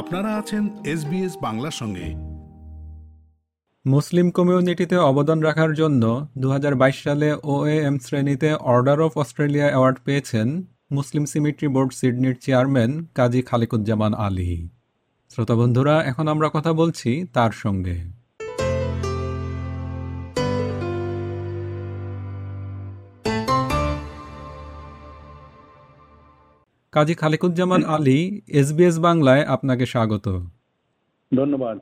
আপনারা আছেন এসবিএস বাংলার সঙ্গে। মুসলিম কমিউনিটিতে অবদান রাখার জন্য দু হাজার বাইশ সালে ও এম শ্রেণীতে অর্ডার অফ অস্ট্রেলিয়া অ্যাওয়ার্ড পেয়েছেন মুসলিম সিমিট্রি বোর্ড সিডনির চেয়ারম্যান কাজী খালিকুজ্জামান আলী। শ্রোতা বন্ধুরা, এখন আমরা কথা বলছি তার সঙ্গে। কাজী খালেকুজ্জামান আলী এসবিএস বাংলায় আপনাকে স্বাগত। ধন্যবাদ।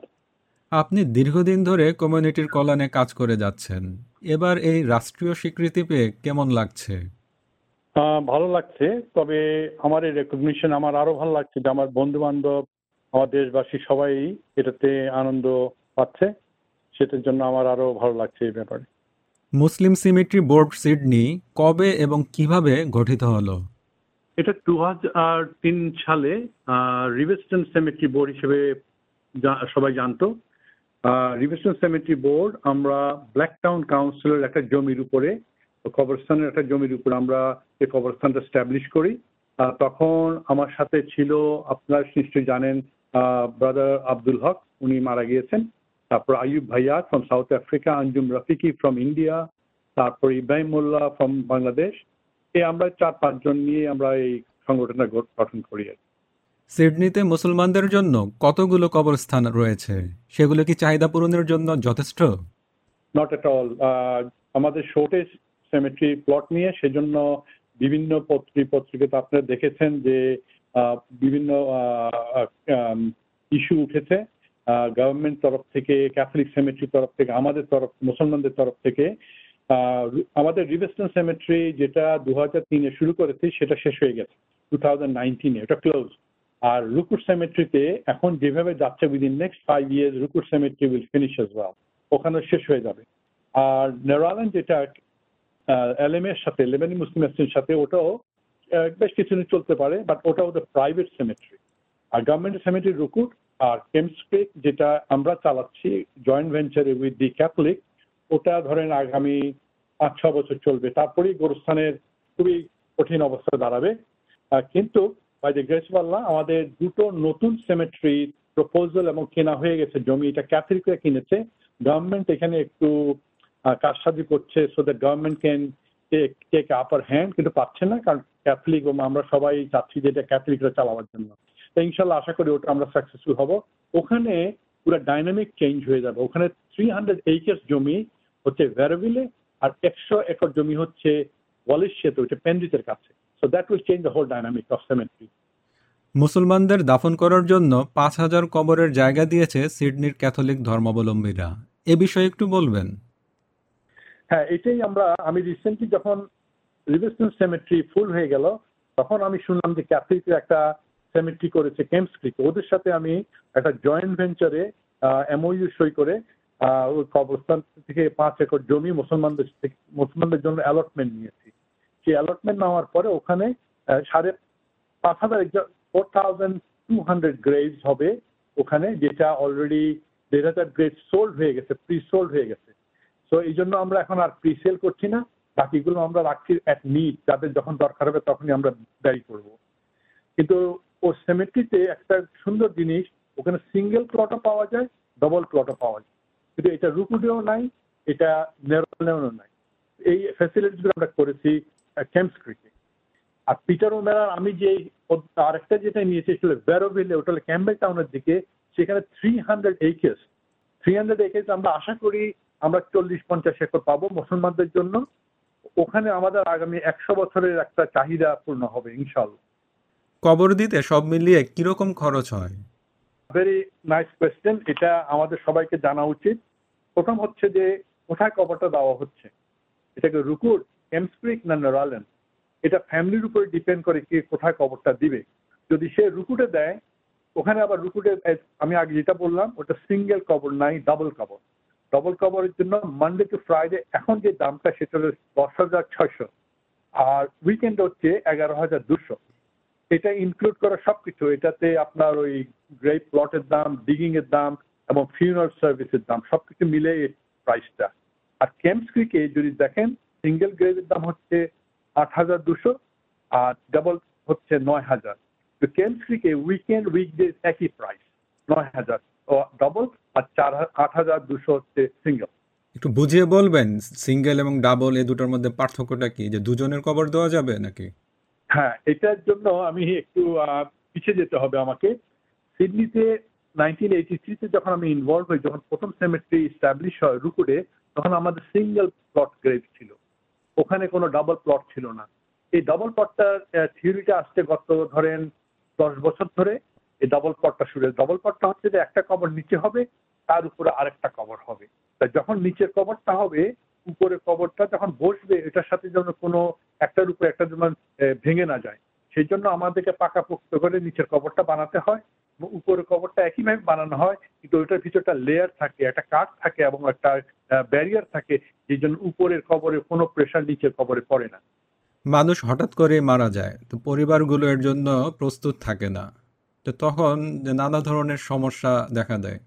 আপনি দীর্ঘদিন ধরে কমিউনিটির কল্যাণে কাজ করে যাচ্ছেন। এবার এই রাষ্ট্রীয় স্বীকৃতি পেয়ে কেমন লাগছে? ভালো লাগছে তবে আমার এই রেকগনিশন আমার আরও ভালো লাগছে যে আমার বন্ধু বান্ধব আমার দেশবাসী সবাই এটাতে আনন্দ পাচ্ছে। সেটার জন্য আমার আরও ভালো লাগছে এই ব্যাপারে। মুসলিম সিমিট্রি বোর্ড সিডনি কবে এবং কীভাবে গঠিত হলো? এটা টু হাজার তিন সালে রিভেস্টার্ন সেমেট্রি বোর্ড হিসেবে সবাই জানতো। রিভেস্টার্ন সেমেট্রি বোর্ড আমরা ব্ল্যাক টাউন কাউন্সিলের একটা জমির উপরে, কবরস্থানের একটা জমির উপরে আমরা এই কবরস্থানটা স্ট্যাবলিশ করি। তখন আমার সাথে ছিল, আপনার নিশ্চয়ই জানেন ব্রাদার আব্দুল হক, উনি মারা গিয়েছেন। তারপর আয়ুব ভাইয়া from South Africa Anjum Rafiqi from India তারপর ইব্রাহিম মোল্লা ফ্রম বাংলাদেশ এই আমরা চার পাঁচজন নিয়ে আমরা এই সংগঠনটা গঠন করি সিডনিতে মুসলমানদের জন্য কতগুলো কবরস্থান রয়েছে? সেগুলো কি চাহিদা পূরণের জন্য যথেষ্ট? নট এট অল আমাদের শর্টেজ সেমেট্রি প্লট নিয়ে সেজন্য বিভিন্ন পত্রিক পত্রিকাতে আপনারা দেখেছেন যে বিভিন্ন ইস্যু উঠেছে। গভর্নমেন্ট তরফ থেকে ক্যাথলিক সেমেট্রির তরফ থেকে আমাদের তরফ মুসলমানদের তরফ থেকে আমাদের রিভেস্টার্ন সেমেট্রি যেটা দু তিনে শুরু করেছে, সেটা শেষ হয়ে গেছে টু থাউজেন্ড নাইনটিনে, ওটা ক্লোজ আর রুকুট সেমেট্রিতে এখন যেভাবে যাচ্ছে উইদিন নেক্সট ফাইভ ইয়ার্স রুকুর cemetery will finish as well ওখানে শেষ হয়ে যাবে। আর নেরাল্যান্ড যেটা এলএম এর সাথে লেবানি মুসলিম এর সাথে, ওটাও বেশ কিছুদিন চলতে পারে বাট ওটা ওদের প্রাইভেট সেমেট্রি আর গভর্নমেন্ট সেমেট্রি রুকুট আর কেমস্ক্রিক যেটা আমরা চালাচ্ছি জয়েন্ট ভেঞ্চারে উইথ দি ক্যাথলিক ওটা ধরেন আগামী পাঁচ, ছ বছর চলবে। তারপরেই গোরস্থানের খুবই কঠিন অবস্থা দাঁড়াবে। কিন্তু আমাদের দুটো নতুন সেমেট্রি প্রপোজাল এবং কেনা হয়ে গেছে জমি। এটা ক্যাথলিকরা কিনেছে। গভর্নমেন্ট এখানে একটু কারসাজি করছে so that government can take upper hand কিন্তু পাচ্ছে না কারণ ক্যাথলিক এবং আমরা সবাই চাচ্ছি যে এটা ক্যাথলিকরা চালাবার জন্য। তো ইনশাল্লাহ আশা করি ওটা আমরা সাকসেসফুল হব। ওখানে পুরো ডাইনামিক চেঞ্জ হয়ে যাবে। ওখানে থ্রি হান্ড্রেড এইকার্স জমি হচ্ছে ভ্যারভিলে আর একশো একর জমি হচ্ছে ওয়ালিশিয়াতে ওইটা পেন্ডিতের কাছে। So that will change the whole dynamic of cemetery মুসলমানদের দাফন করার জন্য পাঁচ হাজার কবরের জায়গা দিয়েছে সিডনির ক্যাথলিক ধর্মাবলম্বীরা। এ বিষয়ে একটু বলবেন। হ্যাঁ এটাই আমরা আমি রিসেন্টলি যখন রিভেস্টার্ন সেমেট্রি ফুল হয়ে গেল তখন আমি শুনলাম যে ক্যাথলিকরা একটা সেমেট্রি করেছে কেমস ক্রিক ওদের সাথে আমি একটা জয়েন্ট ভেঞ্চারে এমওইউ সই করে ওই কবরস্থান থেকে পাঁচ একর জমি মুসলমানদের মুসলমানদের জন্য অ্যালটমেন্ট নিয়েছি। সেই অ্যালটমেন্ট নেওয়ার পরে ওখানে সাড়ে পাঁচ হাজার four thousand two hundred graves হবে ওখানে, যেটা অলরেডি দেড় হাজার গ্রেড সোল্ড হয়ে গেছে প্রি সোল্ড হয়ে গেছে। তো এই জন্য আমরা এখন আর প্রি সেল করছি না, বাকিগুলো আমরা রাখছি অ্যাট নিড যাদের যখন দরকার হবে তখনই আমরা ব্যয় করব। কিন্তু ও সেমেট্রিতে একটা সুন্দর জিনিস, ওখানে সিঙ্গেল প্লটও পাওয়া যায় ডবল প্লটও পাওয়া যায়। কিন্তু এটা রুকুডেও নাই এটা নেরলেও নাই। এই ফ্যাসিলিটিগুলো আমরা করেছি ক্যাম্পস ক্রিকে আর পিটার ওমেরার আমি যে আরেকটা যেটা নিয়েছি সেটা ব্যারোভিলে ওটা হলো ক্যাম্বেল টাউনের দিকে সেখানে three hundred acres three hundred acres আমরা আশা করি আমরা চল্লিশ পঞ্চাশ একর পাবো মুসলমানদের জন্য। ওখানে আমাদের আগামী একশো বছরের একটা চাহিদা পূর্ণ হবে ইনশাল্লাহ কবর দিতে সব মিলিয়ে কীরকম খরচ হয়? ভেরি নাইস কোয়েশ্চেন এটা আমাদের সবাইকে জানা উচিত। প্রথম হচ্ছে যে কোথায় কবরটা দেওয়া হচ্ছে? এটাকে রুকুর এমস্প্রিক না নেরালেন এটা ফ্যামিলির উপরে ডিপেন্ড করে কে কোথায় কবরটা দিবে। যদি সে রুকুটে দেয়, ওখানে আবার রুকুটে আমি আগে যেটা বললাম, ওটা সিঙ্গেল কবর নাই ডাবল কবর ডবল কভারের জন্য মানডে টু ফ্রাইডে এখন যে দামটা, সেটা হলো দশ হাজার ছয়শো। আর উইকেন্ড হচ্ছে এগারো হাজার দুশো। এটা ইনক্লুড করা সবকিছু। এটাতে আপনার ওই গ্রেপ প্লটের দাম ডিগিং এর দাম এবং ফিউনার সার্ভিসের দাম সবকিছু মিলে এই প্রাইসটা আর কেমস ক্রিকে যদি দেখেন সিঙ্গেল গ্রেভের দাম হচ্ছে আট হাজার দুশো আর ডাবল হচ্ছে নয় হাজার। তো কেমস ক্রিকে উইকেন্ড উইকডেজ একই প্রাইস নয় হাজার। ডবল আর চার আট হাজার দুশো হচ্ছে সিঙ্গেল একটু বুঝিয়ে বলবেন সিঙ্গেল এবং ডাবল এই দুটোর মধ্যে পার্থক্যটা কি? যে দুজনের কবর দেওয়া যাবে নাকি? হ্যাঁ এটার জন্য আমি একটু পিছিয়ে যেতে হবে আমাকে। সিডনিতে নাইনটিন এইটি থ্রিতে যখন আমি ইনভলভ হই যখন প্রথম সেমেট্রি স্ট্যাবলিশ হয় রুকুডে তখন আমাদের সিঙ্গেল প্লট গ্রেভ ছিল। ওখানে কোনো ডাবল প্লট ছিল না। এই ডাবল প্লটটার থিওরিটা আসছে গত ধরেন দশ বছর ধরে। এই ডাবল প্লটটা শুরু ডাবল প্লটটা হচ্ছে যে একটা কবর নিচে হবে তার উপরে আরেকটা কবর হবে। তা যখন নিচের কবরটা হবে উপরে কবরটা যখন বসবে এটার সাথে যেন কোনো একটার উপরে একটা আহ, ভেঙে না যায়। সেই জন্য আমাদেরকে পাকাপোক্ত করে নিচের কবরটা বানাতে হয়। উপরের কবরটা একইভাবে বানানো হয় কিন্তু ওইটার ভিতরটা লেয়ার থাকে একটা কাঠ থাকে এবং একটা ব্যারিয়ার থাকে এই জন্য উপরের কবরে কোনো প্রেশার নিচের কবরে পড়ে না। মানুষ হঠাৎ করে মারা যায় তো পরিবারগুলো এর জন্য প্রস্তুত থাকে না। তো তখন যে নানা ধরনের সমস্যা দেখা দেয়।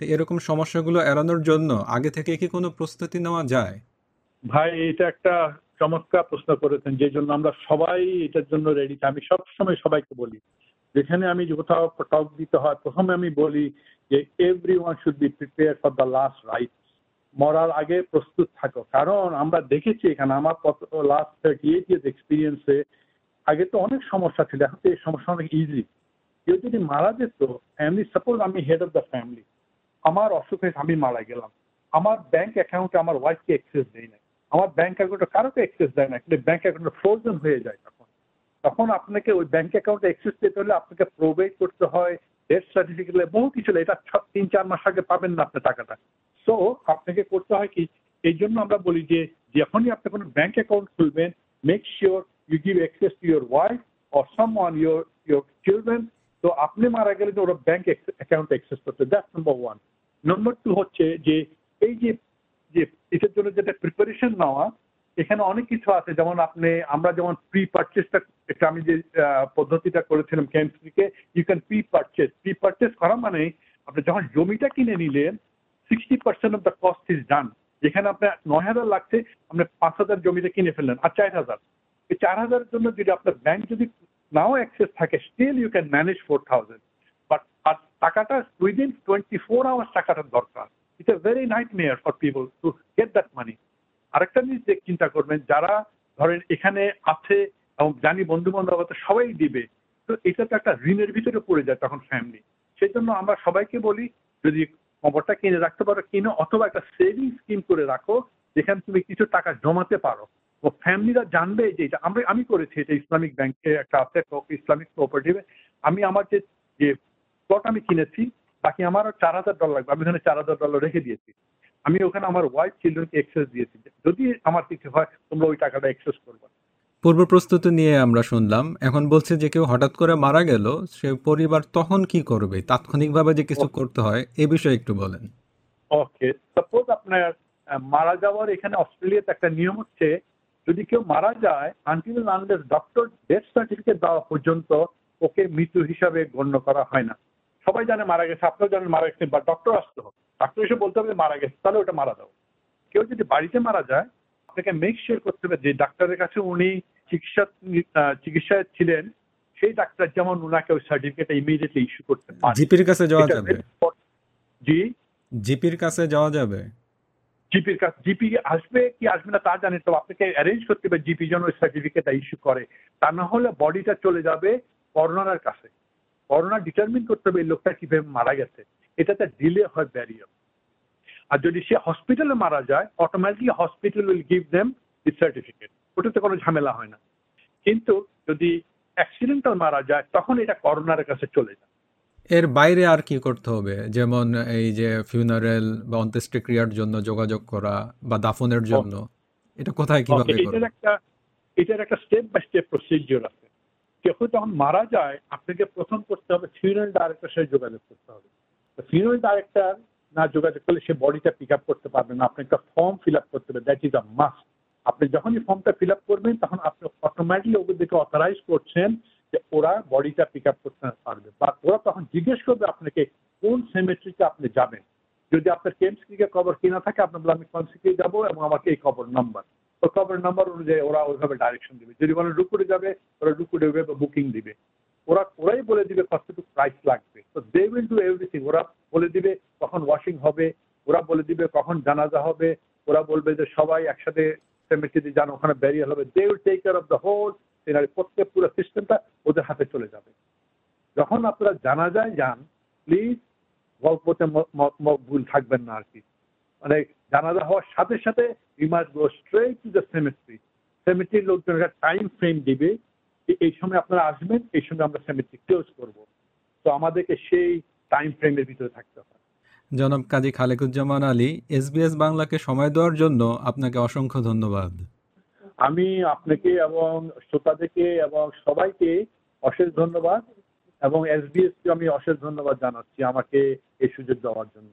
তো এরকম সমস্যাগুলো এড়ানোর জন্য আগে থেকে কি কোনো প্রস্তুতি নেওয়া যায়? ভাই এটা একটা চমৎকার প্রশ্ন করেছেন যে জন্য আমরা সবাই এটার জন্য রেডি আমি সবসময় সবাইকে বলি যেখানে আমি কোথাও টক দিতে হয়, প্রথমে আমি বলি যে everyone should be prepare for the last rite মরার আগে প্রস্তুত থাকো। কারণ আমরা দেখেছি এখানে আমার লাস্ট থার্টি এইট ইয়ার্স এক্সপিরিয়েন্সে আগে তো অনেক সমস্যা ছিল, এখন তো এই সমস্যা অনেক ইজি কেউ যদি মারা যেত ফ্যামিলি সাপোজ আমি হেড অফ দ্য ফ্যামিলি আমার অসুখে আমি মারা গেলাম। আমার ব্যাংক অ্যাকাউন্টে আমার ওয়াইফকে অ্যাক্সেস দেয় না আমার ব্যাংক অ্যাকাউন্টে কারোকে অ্যাক্সেস দেয় না কিন্তু ব্যাংক অ্যাকাউন্টে ফ্রোজেন হয়ে যায় তখন আপনাকে ওই ব্যাংক অ্যাকাউন্টে অ্যাক্সেস পেতে হলে আপনাকে প্রোভাইড করতে হয় ডেথ সার্টিফিকেট বহু কিছু এটা তিন, চার মাস আগে পাবেন না আপনি টাকাটা। সো আপনাকে করতে হয় কি? এই জন্য আমরা বলি যে, যখনই আপনি কোনো ব্যাংক অ্যাকাউন্ট খুলবেন make sure you give access to your wife or someone your your children তো আপনি মারা গেলে যে ওরা ব্যাংক অ্যাকাউন্ট অ্যাক্সেস করতে that's number one number two হচ্ছে যে, এই যে যে, এটার জন্য যেটা প্রিপারেশন নেওয়া এখানে অনেক কিছু আছে, যেমন আপনি, আমরা যেমন প্রি পারচেসটা এটা আমি যে পদ্ধতিটা করেছিলাম ক্যাম্প থেকে you can pre purchase pre purchase করা মানে আপনি যখন জমিটা কিনে নিলেন sixty percent of the cost is done যেখানে আপনার নয় হাজার লাগছে, আপনি পাঁচ হাজার জমিটা কিনে ফেললেন, আর চার হাজার। এই চার হাজারের জন্য যদি আপনার ব্যাংক যদি নাও অ্যাক্সেস থাকে still you can manage four thousand but আর টাকাটা উইদিন টোয়েন্টি ফোর আওয়ার্স টাকাটা দরকার। It's a very nightmare for people to get that money আরেকটা জিনিস চিন্তা করবেন, যারা ধরেন এখানে আছে এবং জানি বন্ধু বান্ধব সবাই দিবে, তো এটা তো একটা ঋণের ভিতরে পড়ে যায় তখন ফ্যামিলি সেই জন্য আমরা সবাইকে বলি, যদি খবরটা কিনে রাখতে পারো, কিনো, অথবা একটা সেভিং স্কিম করে রাখো, যেখানে তুমি কিছু টাকা জমাতে পারো। ও ফ্যামিলিরা জানবে যে এটা, আমরা, আমি করেছি এটা ইসলামিক ব্যাংকে একটা আছে ইসলামিক কোঅপারেটিভে আমি আমার যে যে প্লট আমি কিনেছি, বাকি আমার চার হাজার ডলার লাগবে, আমি ওখানে চার হাজার ডলার রেখে দিয়েছি। আমি ওখানে আমার ওয়াইফ চিলড্রেনকে এক্সেস দিয়েছি। যদি আমার কিছু হয় তোমরা ওই টাকাটা এক্সেস করবে। পূর্ব প্রস্তুতি নিয়ে আমরা শুনলাম এখন বলছে যে কেউ হঠাৎ করে মারা গেল সে পরিবার তখন কি করবে? তাৎক্ষণিকভাবে যে কিছু করতে হয় এ বিষয়ে একটু বলেন। ওকে সাপোজ আপনার মারা যাওয়ার এখানে অস্ট্রেলিয়াতে একটা নিয়ম হচ্ছে যদি কেউ মারা যায় until unless doctor death certificate দেওয়া পর্যন্ত ওকে মৃত্যু হিসাবে গণ্য করা হয় না। সবাই জানে মারা গেছে আপনিও জানেন মারা গেছে বা ডক্টর আসতে হবে। ডক্টর এসে বলতে হবে মারা গেছে তাহলে ওটা মারা দাও। কেউ যদি বাড়িতে মারা যায় আপনাকে মেক শিওর করতে হবে যে ডাক্তারের কাছে উনি চিকিৎসা চিকিৎসায় ছিলেন সেই ডাক্তার যেমন উনাকে ওই সার্টিফিকেট ইমিডিয়েটলি ইস্যু করতে পারে। জিপির কাছে যাওয়া যাবে? জি? জিপির কাছে যাওয়া যাবে? জিপির কাছে জিপি আসবে কি আসবে না তা জানি তো আপনাকে অ্যারেঞ্জ করতে হবে জিপি যেন ওই সার্টিফিকেটটা ইস্যু করে। তা না হলে বডিটা চলে যাবে করোনার কাছে। করোনা ডিটারমিন করতে হবে এই লোকটা কীভাবে মারা গেছে। এটাতে ডিলে হয় ব্যারিয়ার আর যদি সে হসপিটালে মারা যায় automatically hospital will give them the certificate ওটাতে কোনো ঝামেলা হয় না। কিন্তু যদি অ্যাক্সিডেন্টাল মারা যায় তখন এটা করোনার কাছে চলে যায়। এর বাইরে আর কি করতে হবে? যেমন এই যে ফিউনারেল বা অন্ত্যেষ্টিক্রিয়ার জন্য যোগাযোগ করা বা দাফনের জন্য এটা কোথায় কীভাবে এটার একটা এটার একটা স্টেপ বাই স্টেপ প্রসিডিওর আছে। কেউ যখন মারা যায় আপনাকে প্রথম করতে হবে ফিউনারেল ডাইরেক্টর সাথে যোগাযোগ করতে হবে। ফিউনারেল ডাইরেক্টর না যোগাযোগ করলে সে বডিটা পিক আপ করতে পারবে না। আপনি একটা ফর্ম ফিল আপ করতে হবে। দ্যাট ইজ আ মাস্ট আপনি যখনই ফর্মটা ফিল আপ করবেন, তখন আপনি অটোমেটিকলি ওদেরকে অথরাইজ করছেন যে ওরা বডিটা পিক আপ করতে পারবে। বা ওরা তখন জিজ্ঞেস করবে আপনাকে কোন সেমেট্রিতে আপনি যাবেন। যদি আপনার কেমসকে কবর কিনা থাকে, আপনার বলে আমি কনসিকে যাব এবং আমাকে এই কবর নাম্বার তো কবর নাম্বার অনুযায়ী ওরা ওইভাবে ডাইরেকশন দিবে। যদি বলেন রুকুডে যাবে, ওরা রুকুডে বা বুকিং দিবে। ওরা ওরাই বলে দিবে কতটুকু প্রাইস লাগবে। তো দে উইল ডু এভরিথিং ওরা বলে দিবে কখন ওয়াশিং হবে, ওরা বলে দিবে কখন জানাজা হবে, ওরা বলবে যে সবাই একসাথে সেমিটিতে যান, ওখানে ব্যারিয়ার হবে। They will take care of the whole scenery প্রত্যেক পুরো সিস্টেমটা ওদের হাতে চলে যাবে। যখন আপনারা জানাজায় যান প্লিজ গল্পতে ভুল থাকবেন না আর কি মানে জানাজা হওয়ার সাথে সাথে must go straight to the cemetery সেমিস্ট্রির লোকজন একটা টাইম ফ্রেম দিবে এই সময় আপনারা আসবেন এই সময় আমরা সেমিস্ট্রি ক্লোজ করব। তো আমাদেরকে সেই টাইম ফ্রেমের ভিতরে থাকতে হয় জনাব কাজী খালেকুজ্জামান আলী এসবিএস বাংলাকে সময় দেওয়ার জন্য আপনাকে অসংখ্য ধন্যবাদ। আমি আপনাকে এবং শ্রোতাদেরকে এবং সবাইকে অশেষ ধন্যবাদ এবং এসবিএস কে আমি অশেষ ধন্যবাদ জানাচ্ছি আমাকে এই সুযোগ দেওয়ার জন্য।